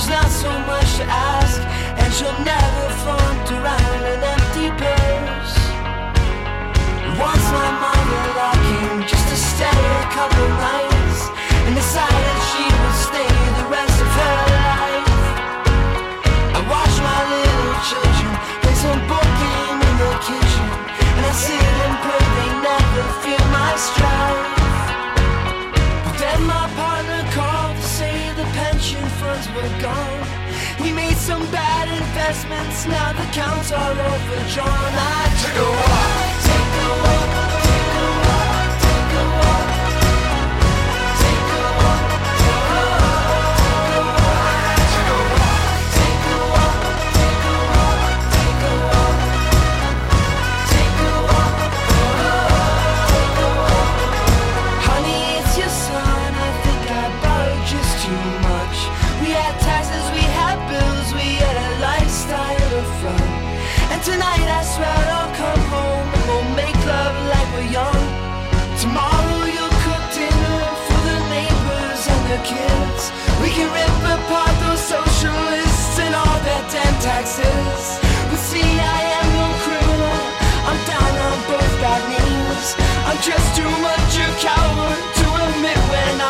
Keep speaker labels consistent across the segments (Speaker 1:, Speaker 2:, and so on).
Speaker 1: there's not so much to ask, and she'll never flaunt around an empty purse. Once my mother came just to stay a couple nights, and decided she would stay the rest of her life. I watch my little children play some game in the kitchen, and I sit and pray they never feel my strife. Were gone. We made some bad investments, now the accounts are overdrawn. I took a walk, take a walk, I'm just too much a coward to admit when I'm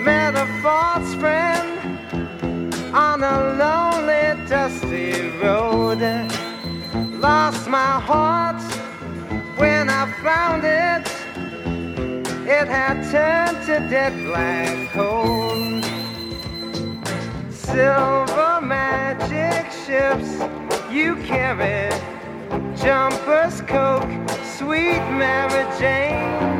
Speaker 2: met a false friend on a lonely, dusty road. Lost my heart when I found it. It had turned to dead black coal. Silver magic ships you carry, jumpers, coke, sweet Mary Jane.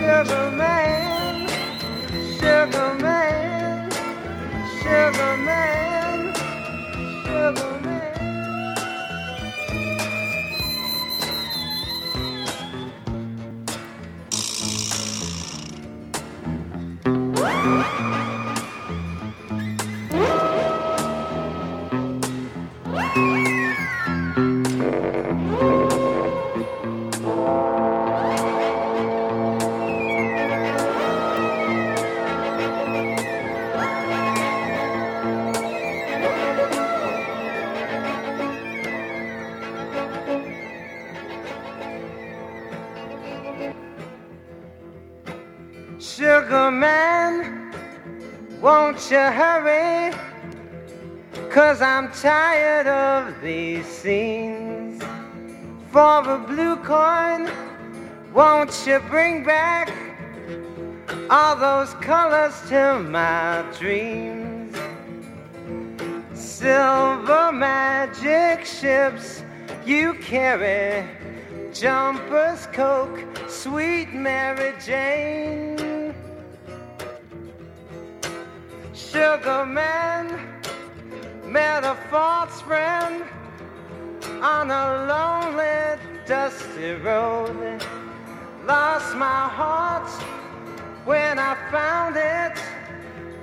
Speaker 2: sugar man. Won't you bring back all those colors to my dreams? Silver magic ships you carry, jumpers, coke, sweet Mary Jane. Sugar man met a false friend on a lonely, dusty road. Lost my heart when I found it.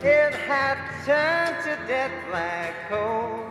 Speaker 2: It had turned to dead black coal.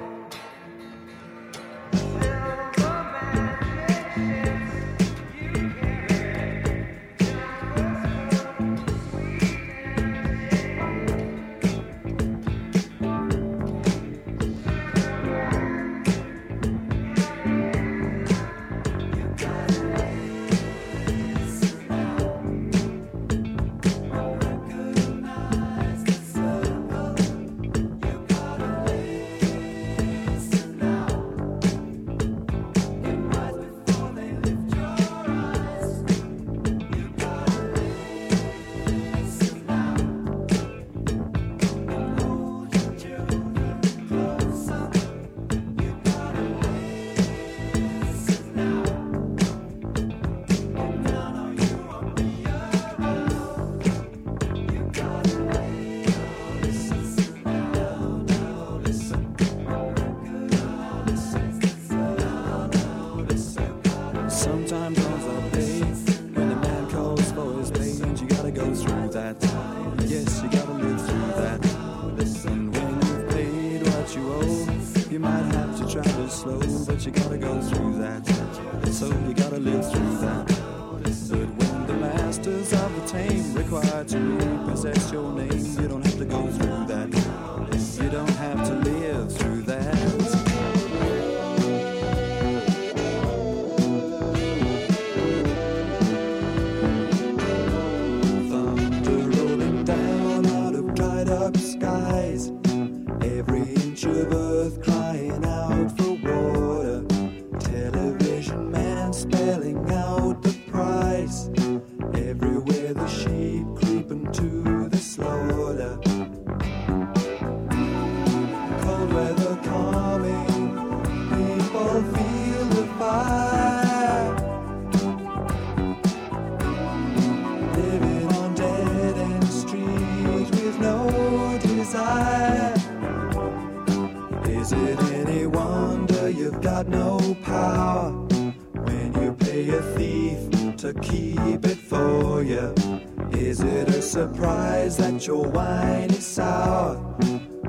Speaker 3: Is it a surprise that your wine is sour?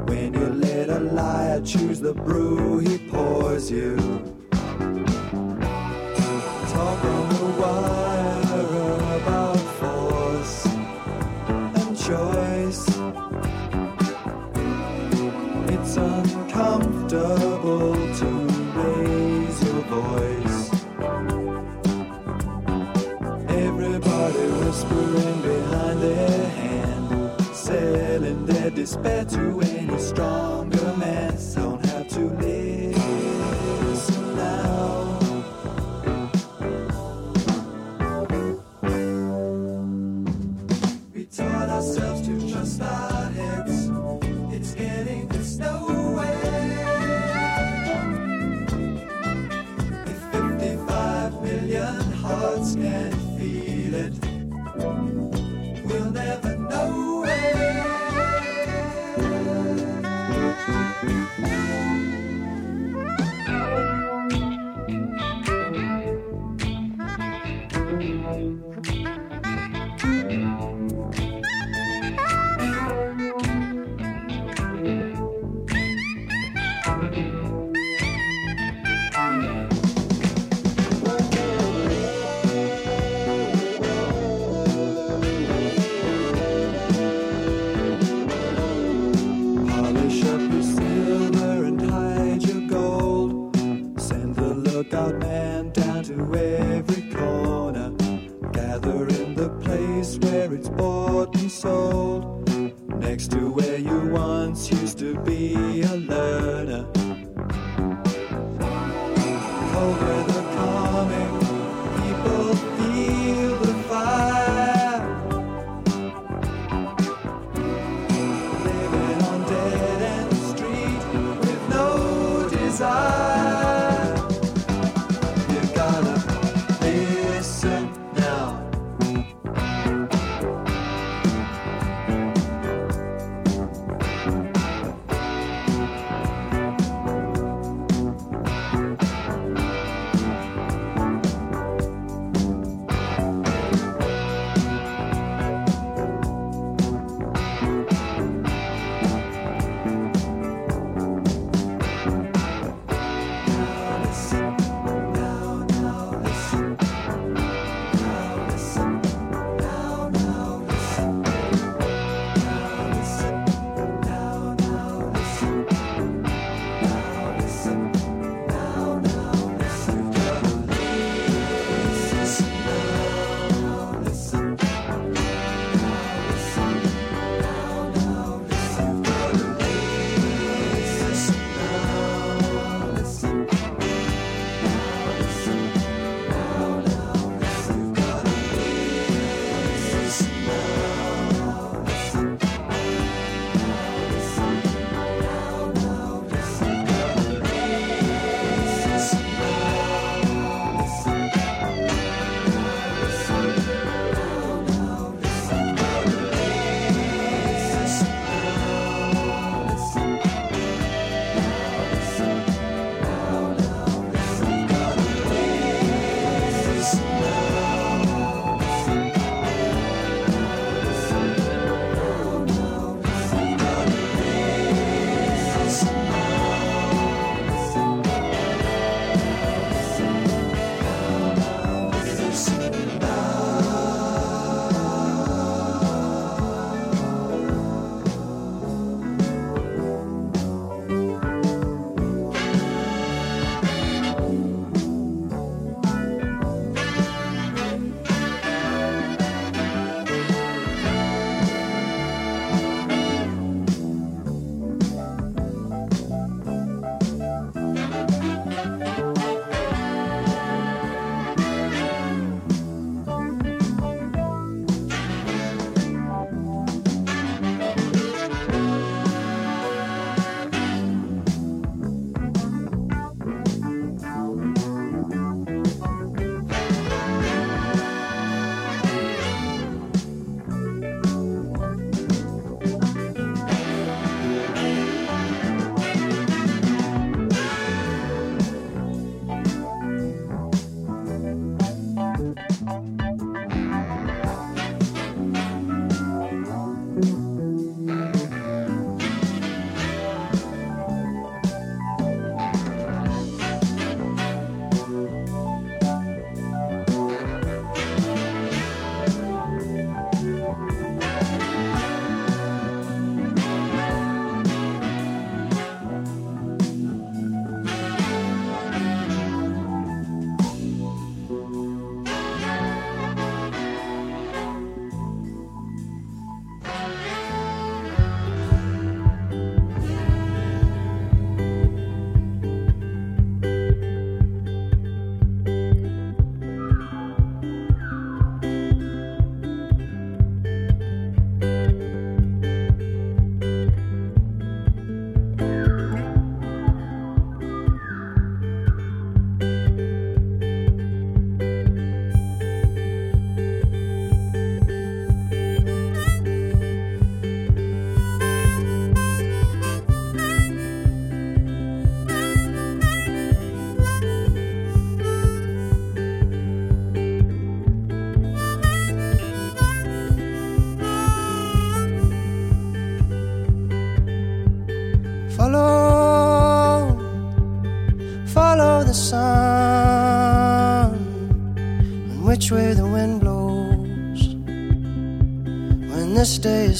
Speaker 3: When you let a liar choose the brew he pours you. despair to any
Speaker 4: strong.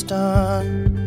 Speaker 4: Done.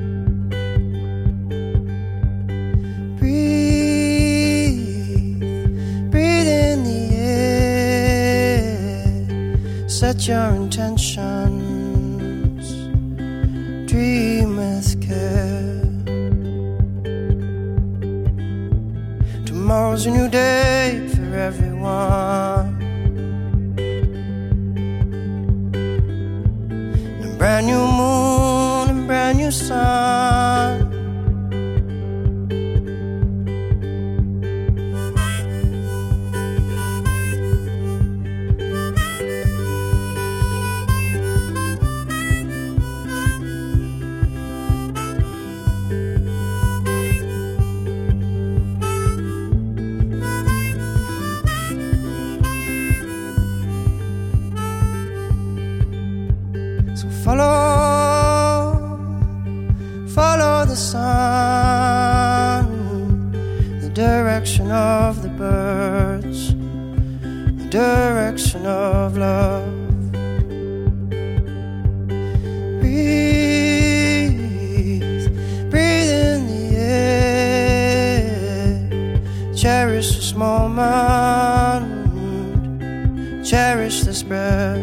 Speaker 4: Cherish this breath.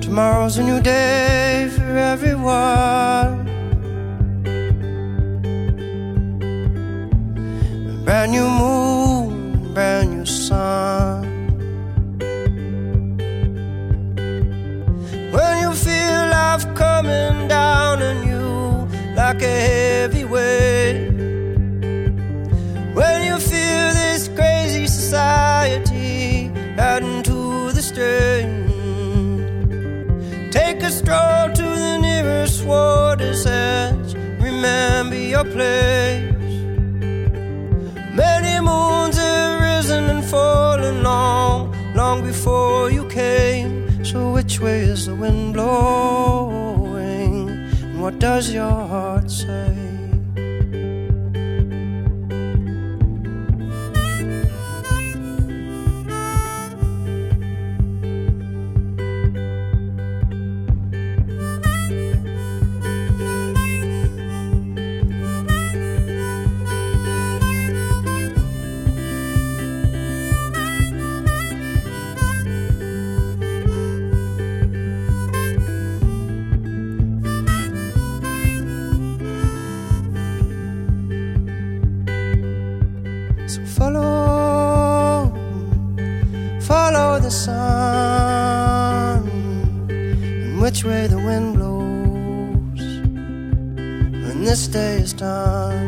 Speaker 4: Tomorrow's a new day for everyone. A brand new moon, place. Many moons have risen and fallen long, long before you came. So which way is the wind blowing? And what does your heart which way the wind blows when this day is done.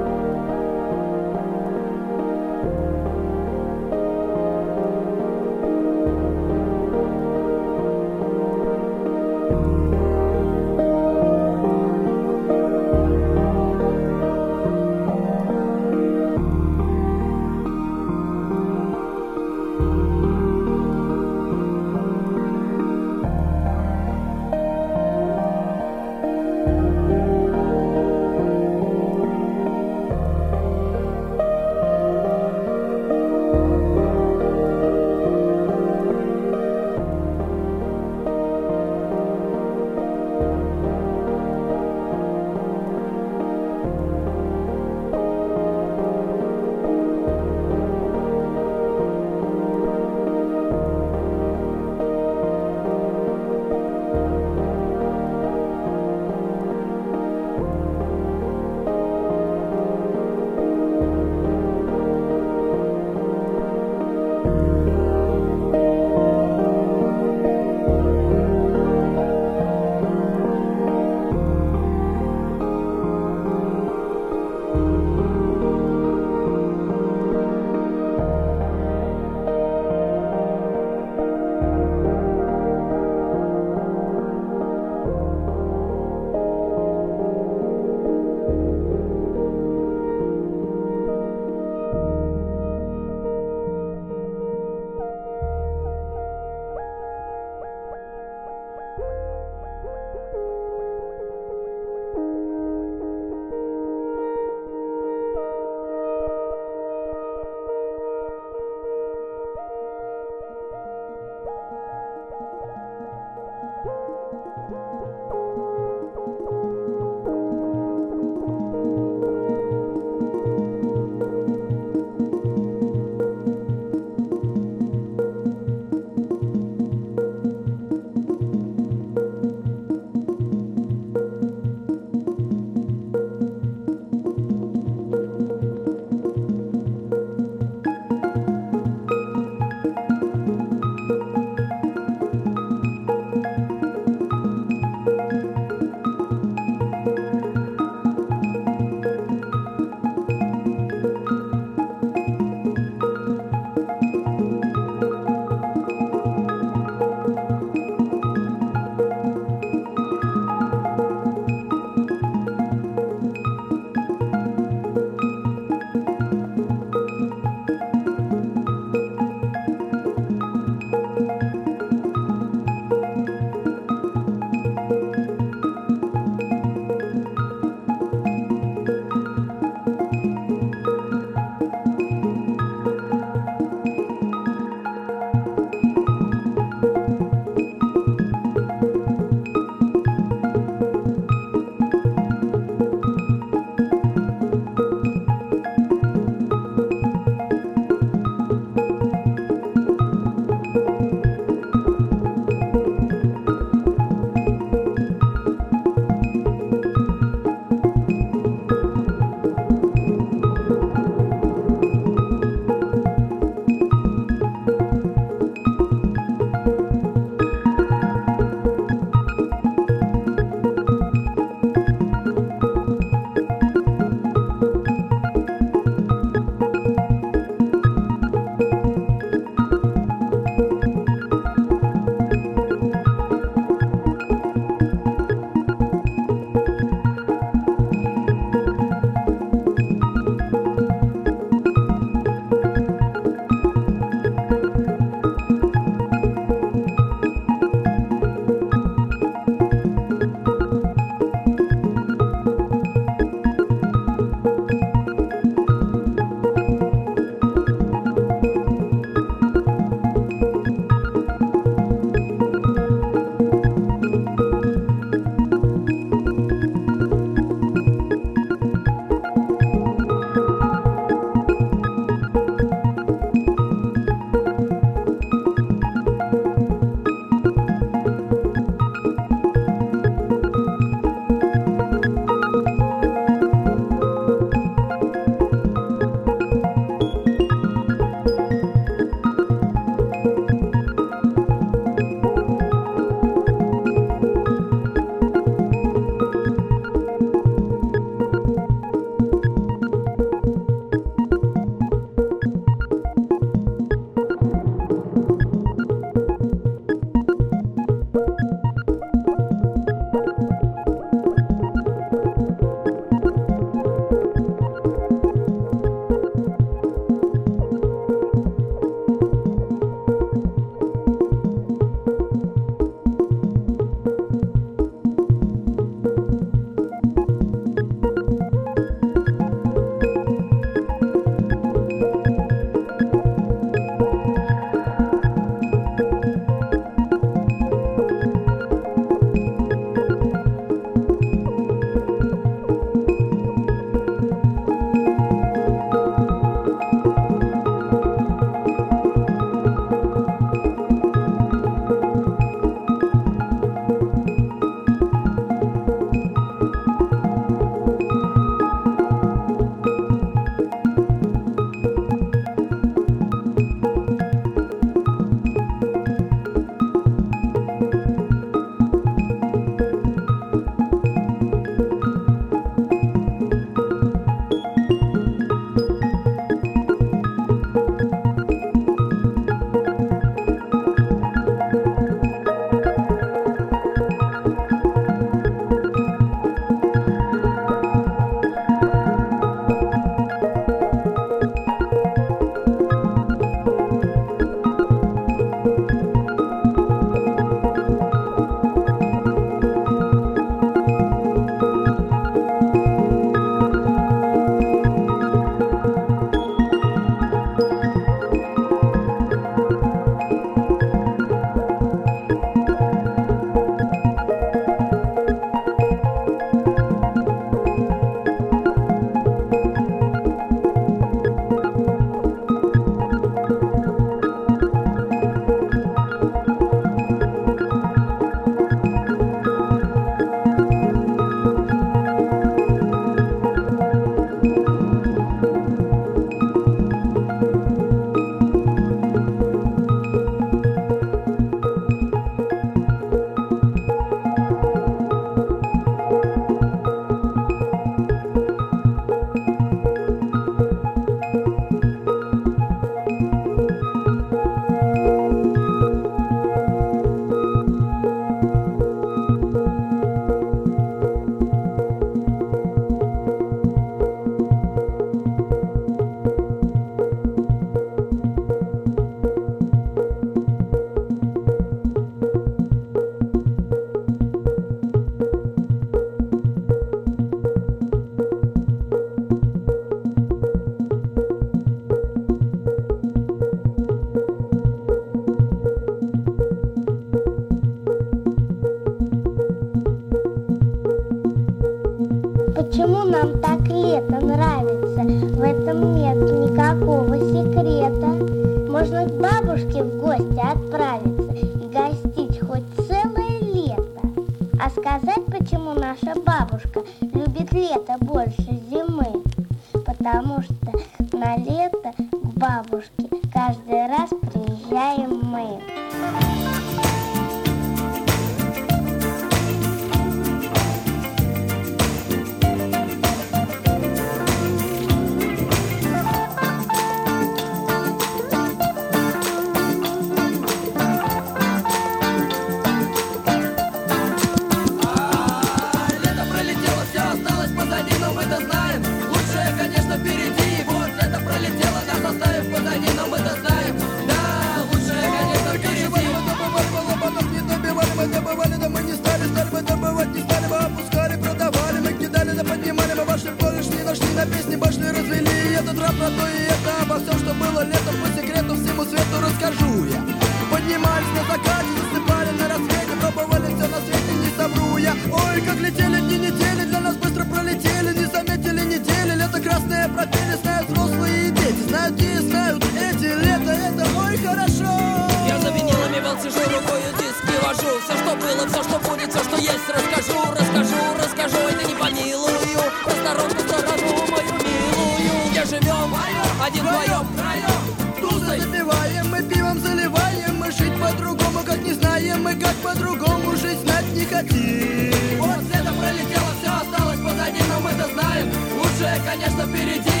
Speaker 5: Вожу Все, что было, все, что будет, все, что есть Расскажу, расскажу, расскажу, это не помилую Посторонку сторожу мою милую. Где живем? Один вдвоем, троем,
Speaker 6: Тусы запиваем, мы пивом заливаем. Мы жить по-другому, как не знаем Мы как по-другому жить знать не хотим.
Speaker 5: Вот лето пролетело, все осталось позади, но мы-то знаем. Лучшее, конечно, впереди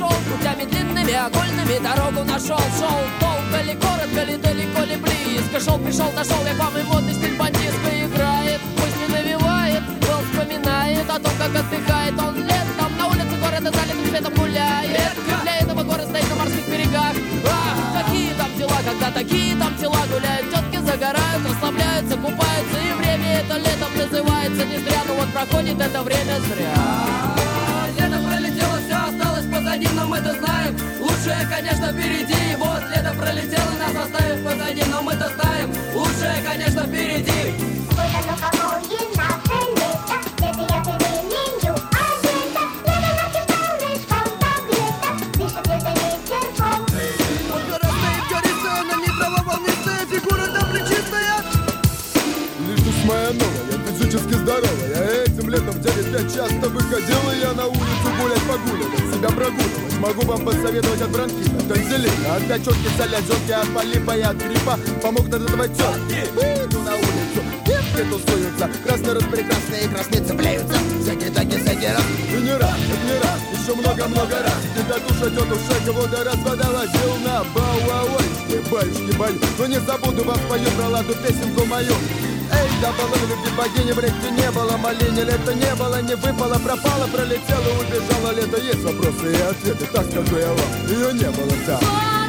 Speaker 5: дошел Путями длинными, окольными дорогу нашел. Шел долго ли, коротко ли, далеко ли, близко. Шел, пришел, дошел, я вам и модный стиль бандитска играет. Мысли навевает, он вспоминает о том, как отдыхает он летом. На улице города залитым светом гуляет Для этого город стоит на морских берегах. Ах, какие там дела, когда такие там тела гуляют Тетки загорают, расслабляются, купаются. И время это летом называется не зря Но вот проходит это время зря Лучшее, конечно, впереди Вот лето пролетело, нас оставив позади, но мы-то знаем Лучшее, конечно, впереди
Speaker 7: Вот оно какое наше лето, лето я переменю одето. Лето ночью полный шкаф, как лето, дышит лето ветерком.
Speaker 6: Вот гора стоит, горится, на ней трава волнится Фигура там
Speaker 8: Лишь душ моя новая, физически здоровая Этим летом в 9 лет часто выходила я на улицу гулять, погуливать Себя прогуливать. Могу вам посоветовать от бронхита, тонзиллита От пячетки, солязетки, от полипа и от гриппа. От этого тетки Выйду на улицу, девки тусуются. Красные распрекрасные, красные цепляются Всякие такие, всякие раз. И не раз, и не раз, еще много-много раз. Когда душа тетушка кого-то раз водолазил на бауауэйшки, баечки бою Но не забуду вам спою про ладу песенку мою Эй, да было любви богини в реке не было Малине лето не было, не выпало, пропало Пролетело, убежало лето. Есть вопросы и ответы, так скажу я вам Ее не было там